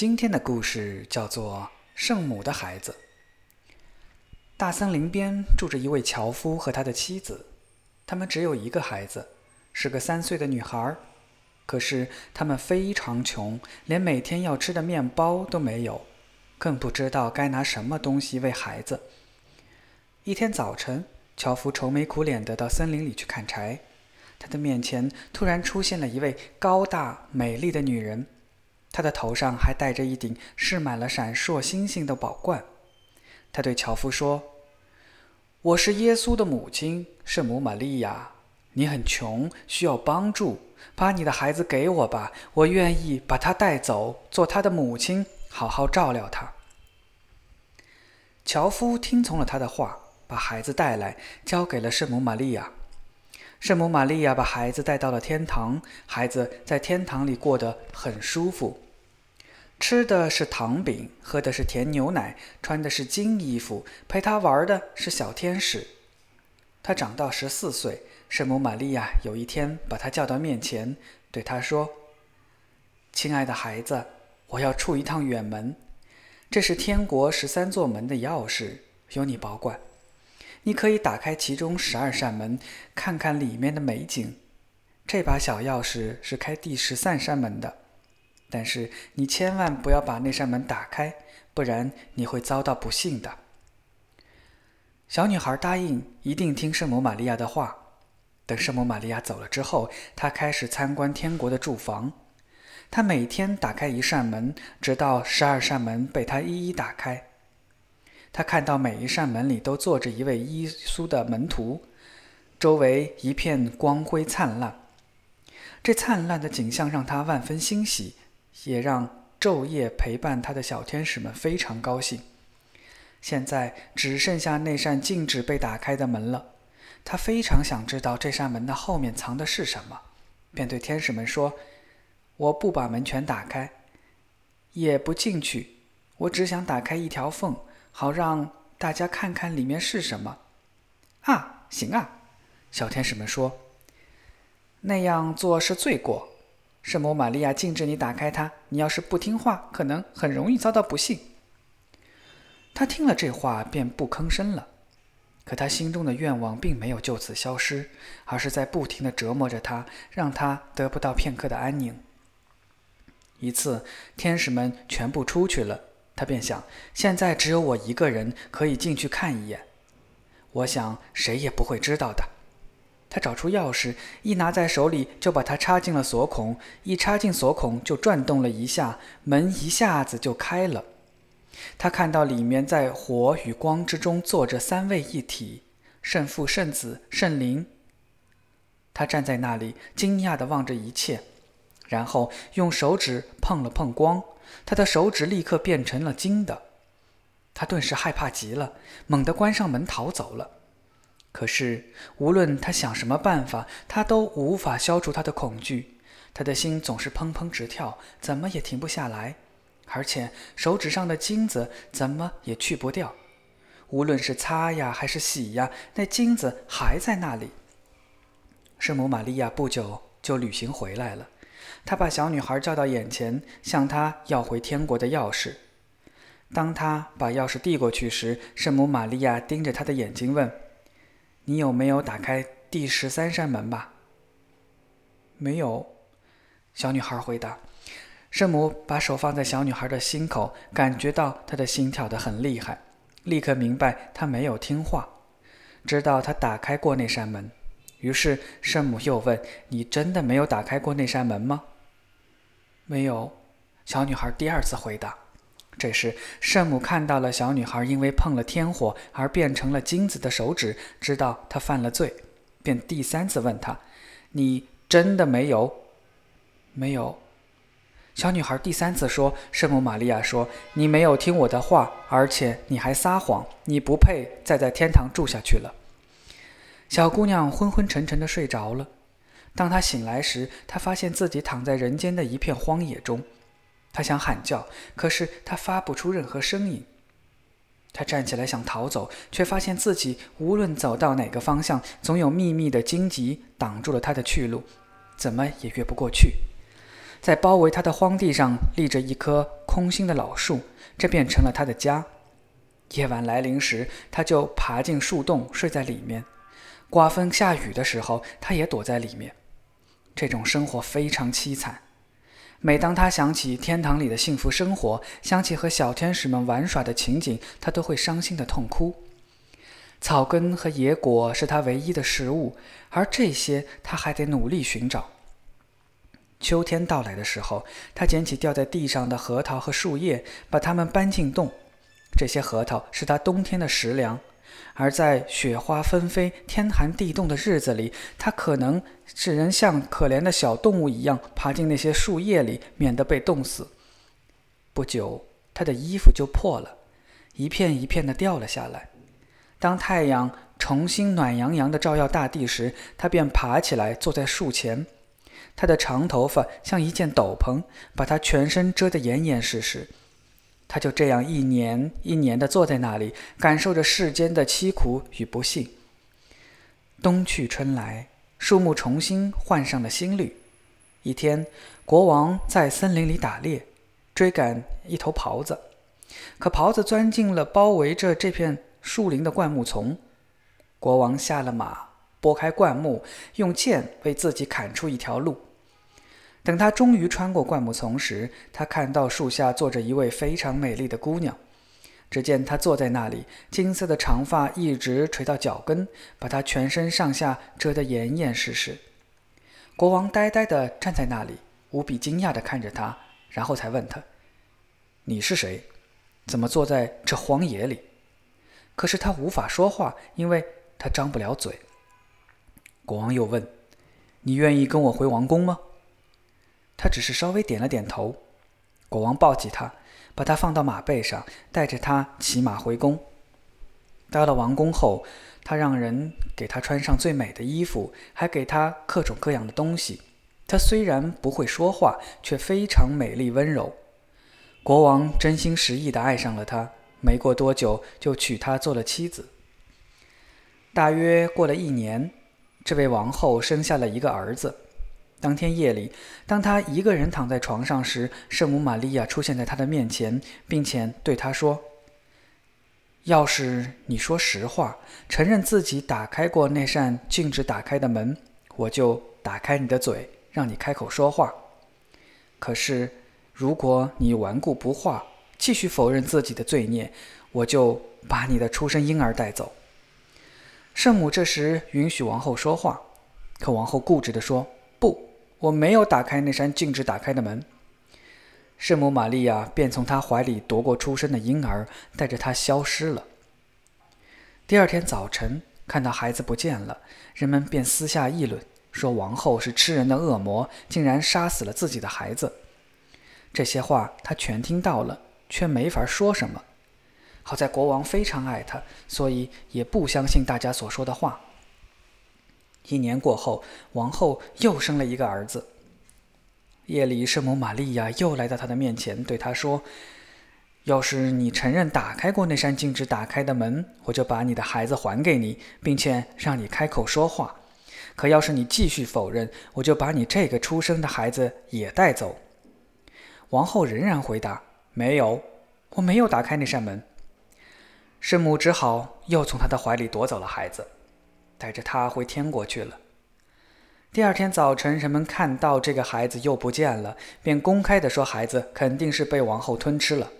今天的故事叫做《圣母的孩子》。大森林边住着一位樵夫和他的妻子，他们只有一个孩子，是个三岁的女孩。可是他们非常穷，连每天要吃的面包都没有，更不知道该拿什么东西喂孩子。一天早晨，樵夫愁眉苦脸地到森林里去砍柴，他的面前突然出现了一位高大美丽的女人。他的头上还戴着一顶饰满了闪烁星星的宝冠。他对樵夫说：“我是耶稣的母亲，圣母玛利亚。你很穷，需要帮助，把你的孩子给我吧，我愿意把他带走，做他的母亲，好好照料他。”樵夫听从了他的话，把孩子带来，交给了圣母玛利亚。圣母玛利亚把孩子带到了天堂，孩子在天堂里过得很舒服，吃的是糖饼，喝的是甜牛奶，穿的是金衣服，陪他玩的是小天使。他长到十四岁，圣母玛利亚有一天把他叫到面前，对他说：“亲爱的孩子，我要出一趟远门，这是天国十三座门的钥匙，由你保管。”你可以打开其中十二扇门，看看里面的美景。这把小钥匙是开第十三扇门的，但是你千万不要把那扇门打开，不然你会遭到不幸的。小女孩答应一定听圣母玛利亚的话。等圣母玛利亚走了之后，她开始参观天国的住房。她每天打开一扇门，直到十二扇门被她一一打开。他看到每一扇门里都坐着一位耶稣的门徒，周围一片光辉灿烂。这灿烂的景象让他万分欣喜，也让昼夜陪伴他的小天使们非常高兴。现在只剩下那扇禁止被打开的门了。他非常想知道这扇门的后面藏的是什么，便对天使们说：“我不把门全打开，也不进去，我只想打开一条缝。”好让大家看看里面是什么，啊，行啊！小天使们说：“那样做是罪过，圣母玛利亚禁止你打开它。你要是不听话，可能很容易遭到不幸。”他听了这话，便不吭声了。可他心中的愿望并没有就此消失，而是在不停的折磨着他，让他得不到片刻的安宁。一次，天使们全部出去了。他便想，现在只有我一个人可以进去看一眼。我想谁也不会知道的。他找出钥匙，一拿在手里就把它插进了锁孔，一插进锁孔就转动了一下，门一下子就开了。他看到里面在火与光之中坐着三位一体：圣父、圣子、圣灵。他站在那里，惊讶地望着一切，然后用手指碰了碰光。他的手指立刻变成了金的，他顿时害怕极了，猛地关上门逃走了。可是无论他想什么办法，他都无法消除他的恐惧。他的心总是砰砰直跳，怎么也停不下来，而且手指上的金子怎么也去不掉。无论是擦呀还是洗呀，那金子还在那里。圣母玛利亚不久就旅行回来了。他把小女孩叫到眼前，向她要回天国的钥匙。当他把钥匙递过去时，圣母玛利亚盯着他的眼睛问：“你有没有打开第十三扇门吧？”“没有。”小女孩回答。圣母把手放在小女孩的心口，感觉到她的心跳得很厉害，立刻明白她没有听话，知道她打开过那扇门。于是圣母又问：“你真的没有打开过那扇门吗？”“没有。”小女孩第二次回答。这时圣母看到了小女孩因为碰了天火而变成了金子的手指，知道她犯了罪，便第三次问她：“你真的没有？”“没有。”小女孩第三次说：“圣母玛利亚说，你没有听我的话，而且你还撒谎，你不配再在天堂住下去了。”小姑娘昏昏沉沉地睡着了。当他醒来时，他发现自己躺在人间的一片荒野中。他想喊叫，可是他发不出任何声音。他站起来想逃走，却发现自己无论走到哪个方向，总有密密的荆棘挡住了他的去路，怎么也越不过去。在包围他的荒地上立着一棵空心的老树，这变成了他的家。夜晚来临时，他就爬进树洞睡在里面；刮风下雨的时候，他也躲在里面。这种生活非常凄惨。每当他想起天堂里的幸福生活，想起和小天使们玩耍的情景，他都会伤心的痛哭。草根和野果是他唯一的食物，而这些他还得努力寻找。秋天到来的时候，他捡起掉在地上的核桃和树叶，把它们搬进洞。这些核桃是他冬天的食粮。而在雪花纷飞、天寒地冻的日子里，他可能只能像可怜的小动物一样爬进那些树叶里，免得被冻死。不久，他的衣服就破了，一片一片的掉了下来。当太阳重新暖洋洋的照耀大地时，他便爬起来坐在树前。他的长头发像一件斗篷，把他全身遮得严严实实。他就这样一年一年地坐在那里，感受着世间的凄苦与不幸。冬去春来，树木重新换上了新绿。一天，国王在森林里打猎，追赶一头狍子，可狍子钻进了包围着这片树林的灌木丛。国王下了马，拨开灌木，用剑为自己砍出一条路。等他终于穿过灌木丛时，他看到树下坐着一位非常美丽的姑娘。只见她坐在那里，金色的长发一直垂到脚跟，把她全身上下遮得严严实实。国王呆呆地站在那里，无比惊讶地看着她，然后才问她：“你是谁？怎么坐在这荒野里？”可是他无法说话，因为他张不了嘴。国王又问：“你愿意跟我回王宫吗？”他只是稍微点了点头。国王抱起他，把他放到马背上，带着他骑马回宫。到了王宫后，他让人给他穿上最美的衣服，还给他各种各样的东西。他虽然不会说话，却非常美丽温柔。国王真心实意地爱上了她，没过多久就娶她做了妻子。大约过了一年，这位王后生下了一个儿子。当天夜里，当他一个人躺在床上时，圣母玛利亚出现在他的面前，并且对他说：“要是你说实话，承认自己打开过那扇禁止打开的门，我就打开你的嘴，让你开口说话。可是，如果你顽固不化，继续否认自己的罪孽，我就把你的出生婴儿带走。”圣母这时允许王后说话，可王后固执地说：“不。”我没有打开那扇禁止打开的门。圣母玛利亚便从他怀里夺过出生的婴儿，带着他消失了。第二天早晨，看到孩子不见了，人们便私下议论，说王后是吃人的恶魔，竟然杀死了自己的孩子。这些话他全听到了，却没法说什么。好在国王非常爱他，所以也不相信大家所说的话。一年过后，王后又生了一个儿子。夜里，圣母玛利亚又来到他的面前，对他说：“要是你承认打开过那扇禁止打开的门，我就把你的孩子还给你，并且让你开口说话；可要是你继续否认，我就把你这个出生的孩子也带走。”王后仍然回答：“没有，我没有打开那扇门。”圣母只好又从他的怀里夺走了孩子。带着他回天国去了。第二天早晨，人们看到这个孩子又不见了，便公开的说孩子肯定是被王后吞吃了。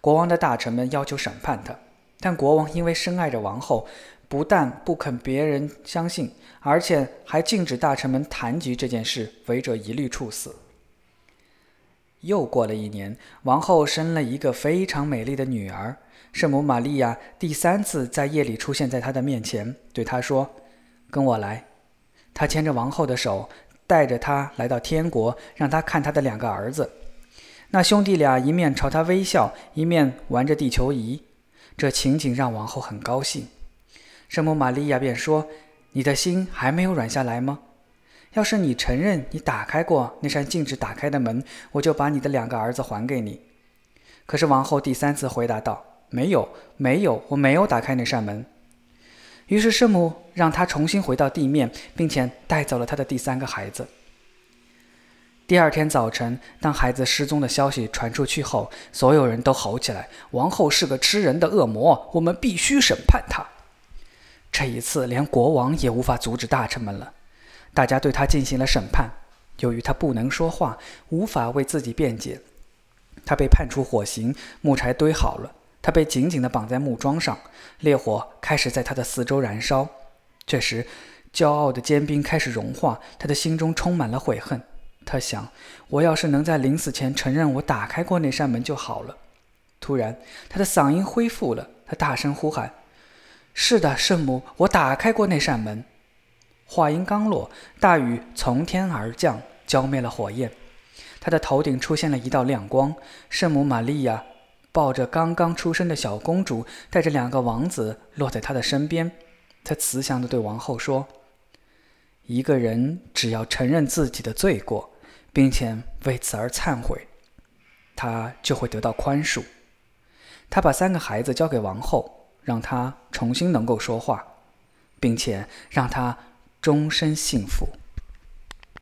国王的大臣们要求审判他，但国王因为深爱着王后，不但不肯别人相信，而且还禁止大臣们谈及这件事，违者一律处死。又过了一年，王后生了一个非常美丽的女儿。圣母玛利亚第三次在夜里出现在她的面前，对她说：“跟我来。”她牵着王后的手，带着她来到天国，让她看她的两个儿子。那兄弟俩一面朝她微笑，一面玩着地球仪。这情景让王后很高兴。圣母玛利亚便说：“你的心还没有软下来吗？要是你承认你打开过那扇禁止打开的门，我就把你的两个儿子还给你。”可是王后第三次回答道。没有，没有，我没有打开那扇门。于是圣母让他重新回到地面，并且带走了他的第三个孩子。第二天早晨，当孩子失踪的消息传出去后，所有人都吼起来：“王后是个吃人的恶魔，我们必须审判她。”这一次，连国王也无法阻止大臣们了。大家对他进行了审判。由于他不能说话，无法为自己辩解，他被判处火刑。木柴堆好了，他被紧紧地绑在木桩上，烈火开始在他的四周燃烧。这时，骄傲的坚冰开始融化，他的心中充满了悔恨。他想：“我要是能在临死前承认我打开过那扇门就好了。”突然，他的嗓音恢复了，他大声呼喊：“是的，圣母，我打开过那扇门。”话音刚落，大雨从天而降，浇灭了火焰。他的头顶出现了一道亮光。圣母玛利亚抱着刚刚出生的小公主，带着两个王子落在他的身边。他慈祥地对王后说：“一个人只要承认自己的罪过，并且为此而忏悔，他就会得到宽恕。”他把三个孩子交给王后，让她重新能够说话，并且让她终身幸福。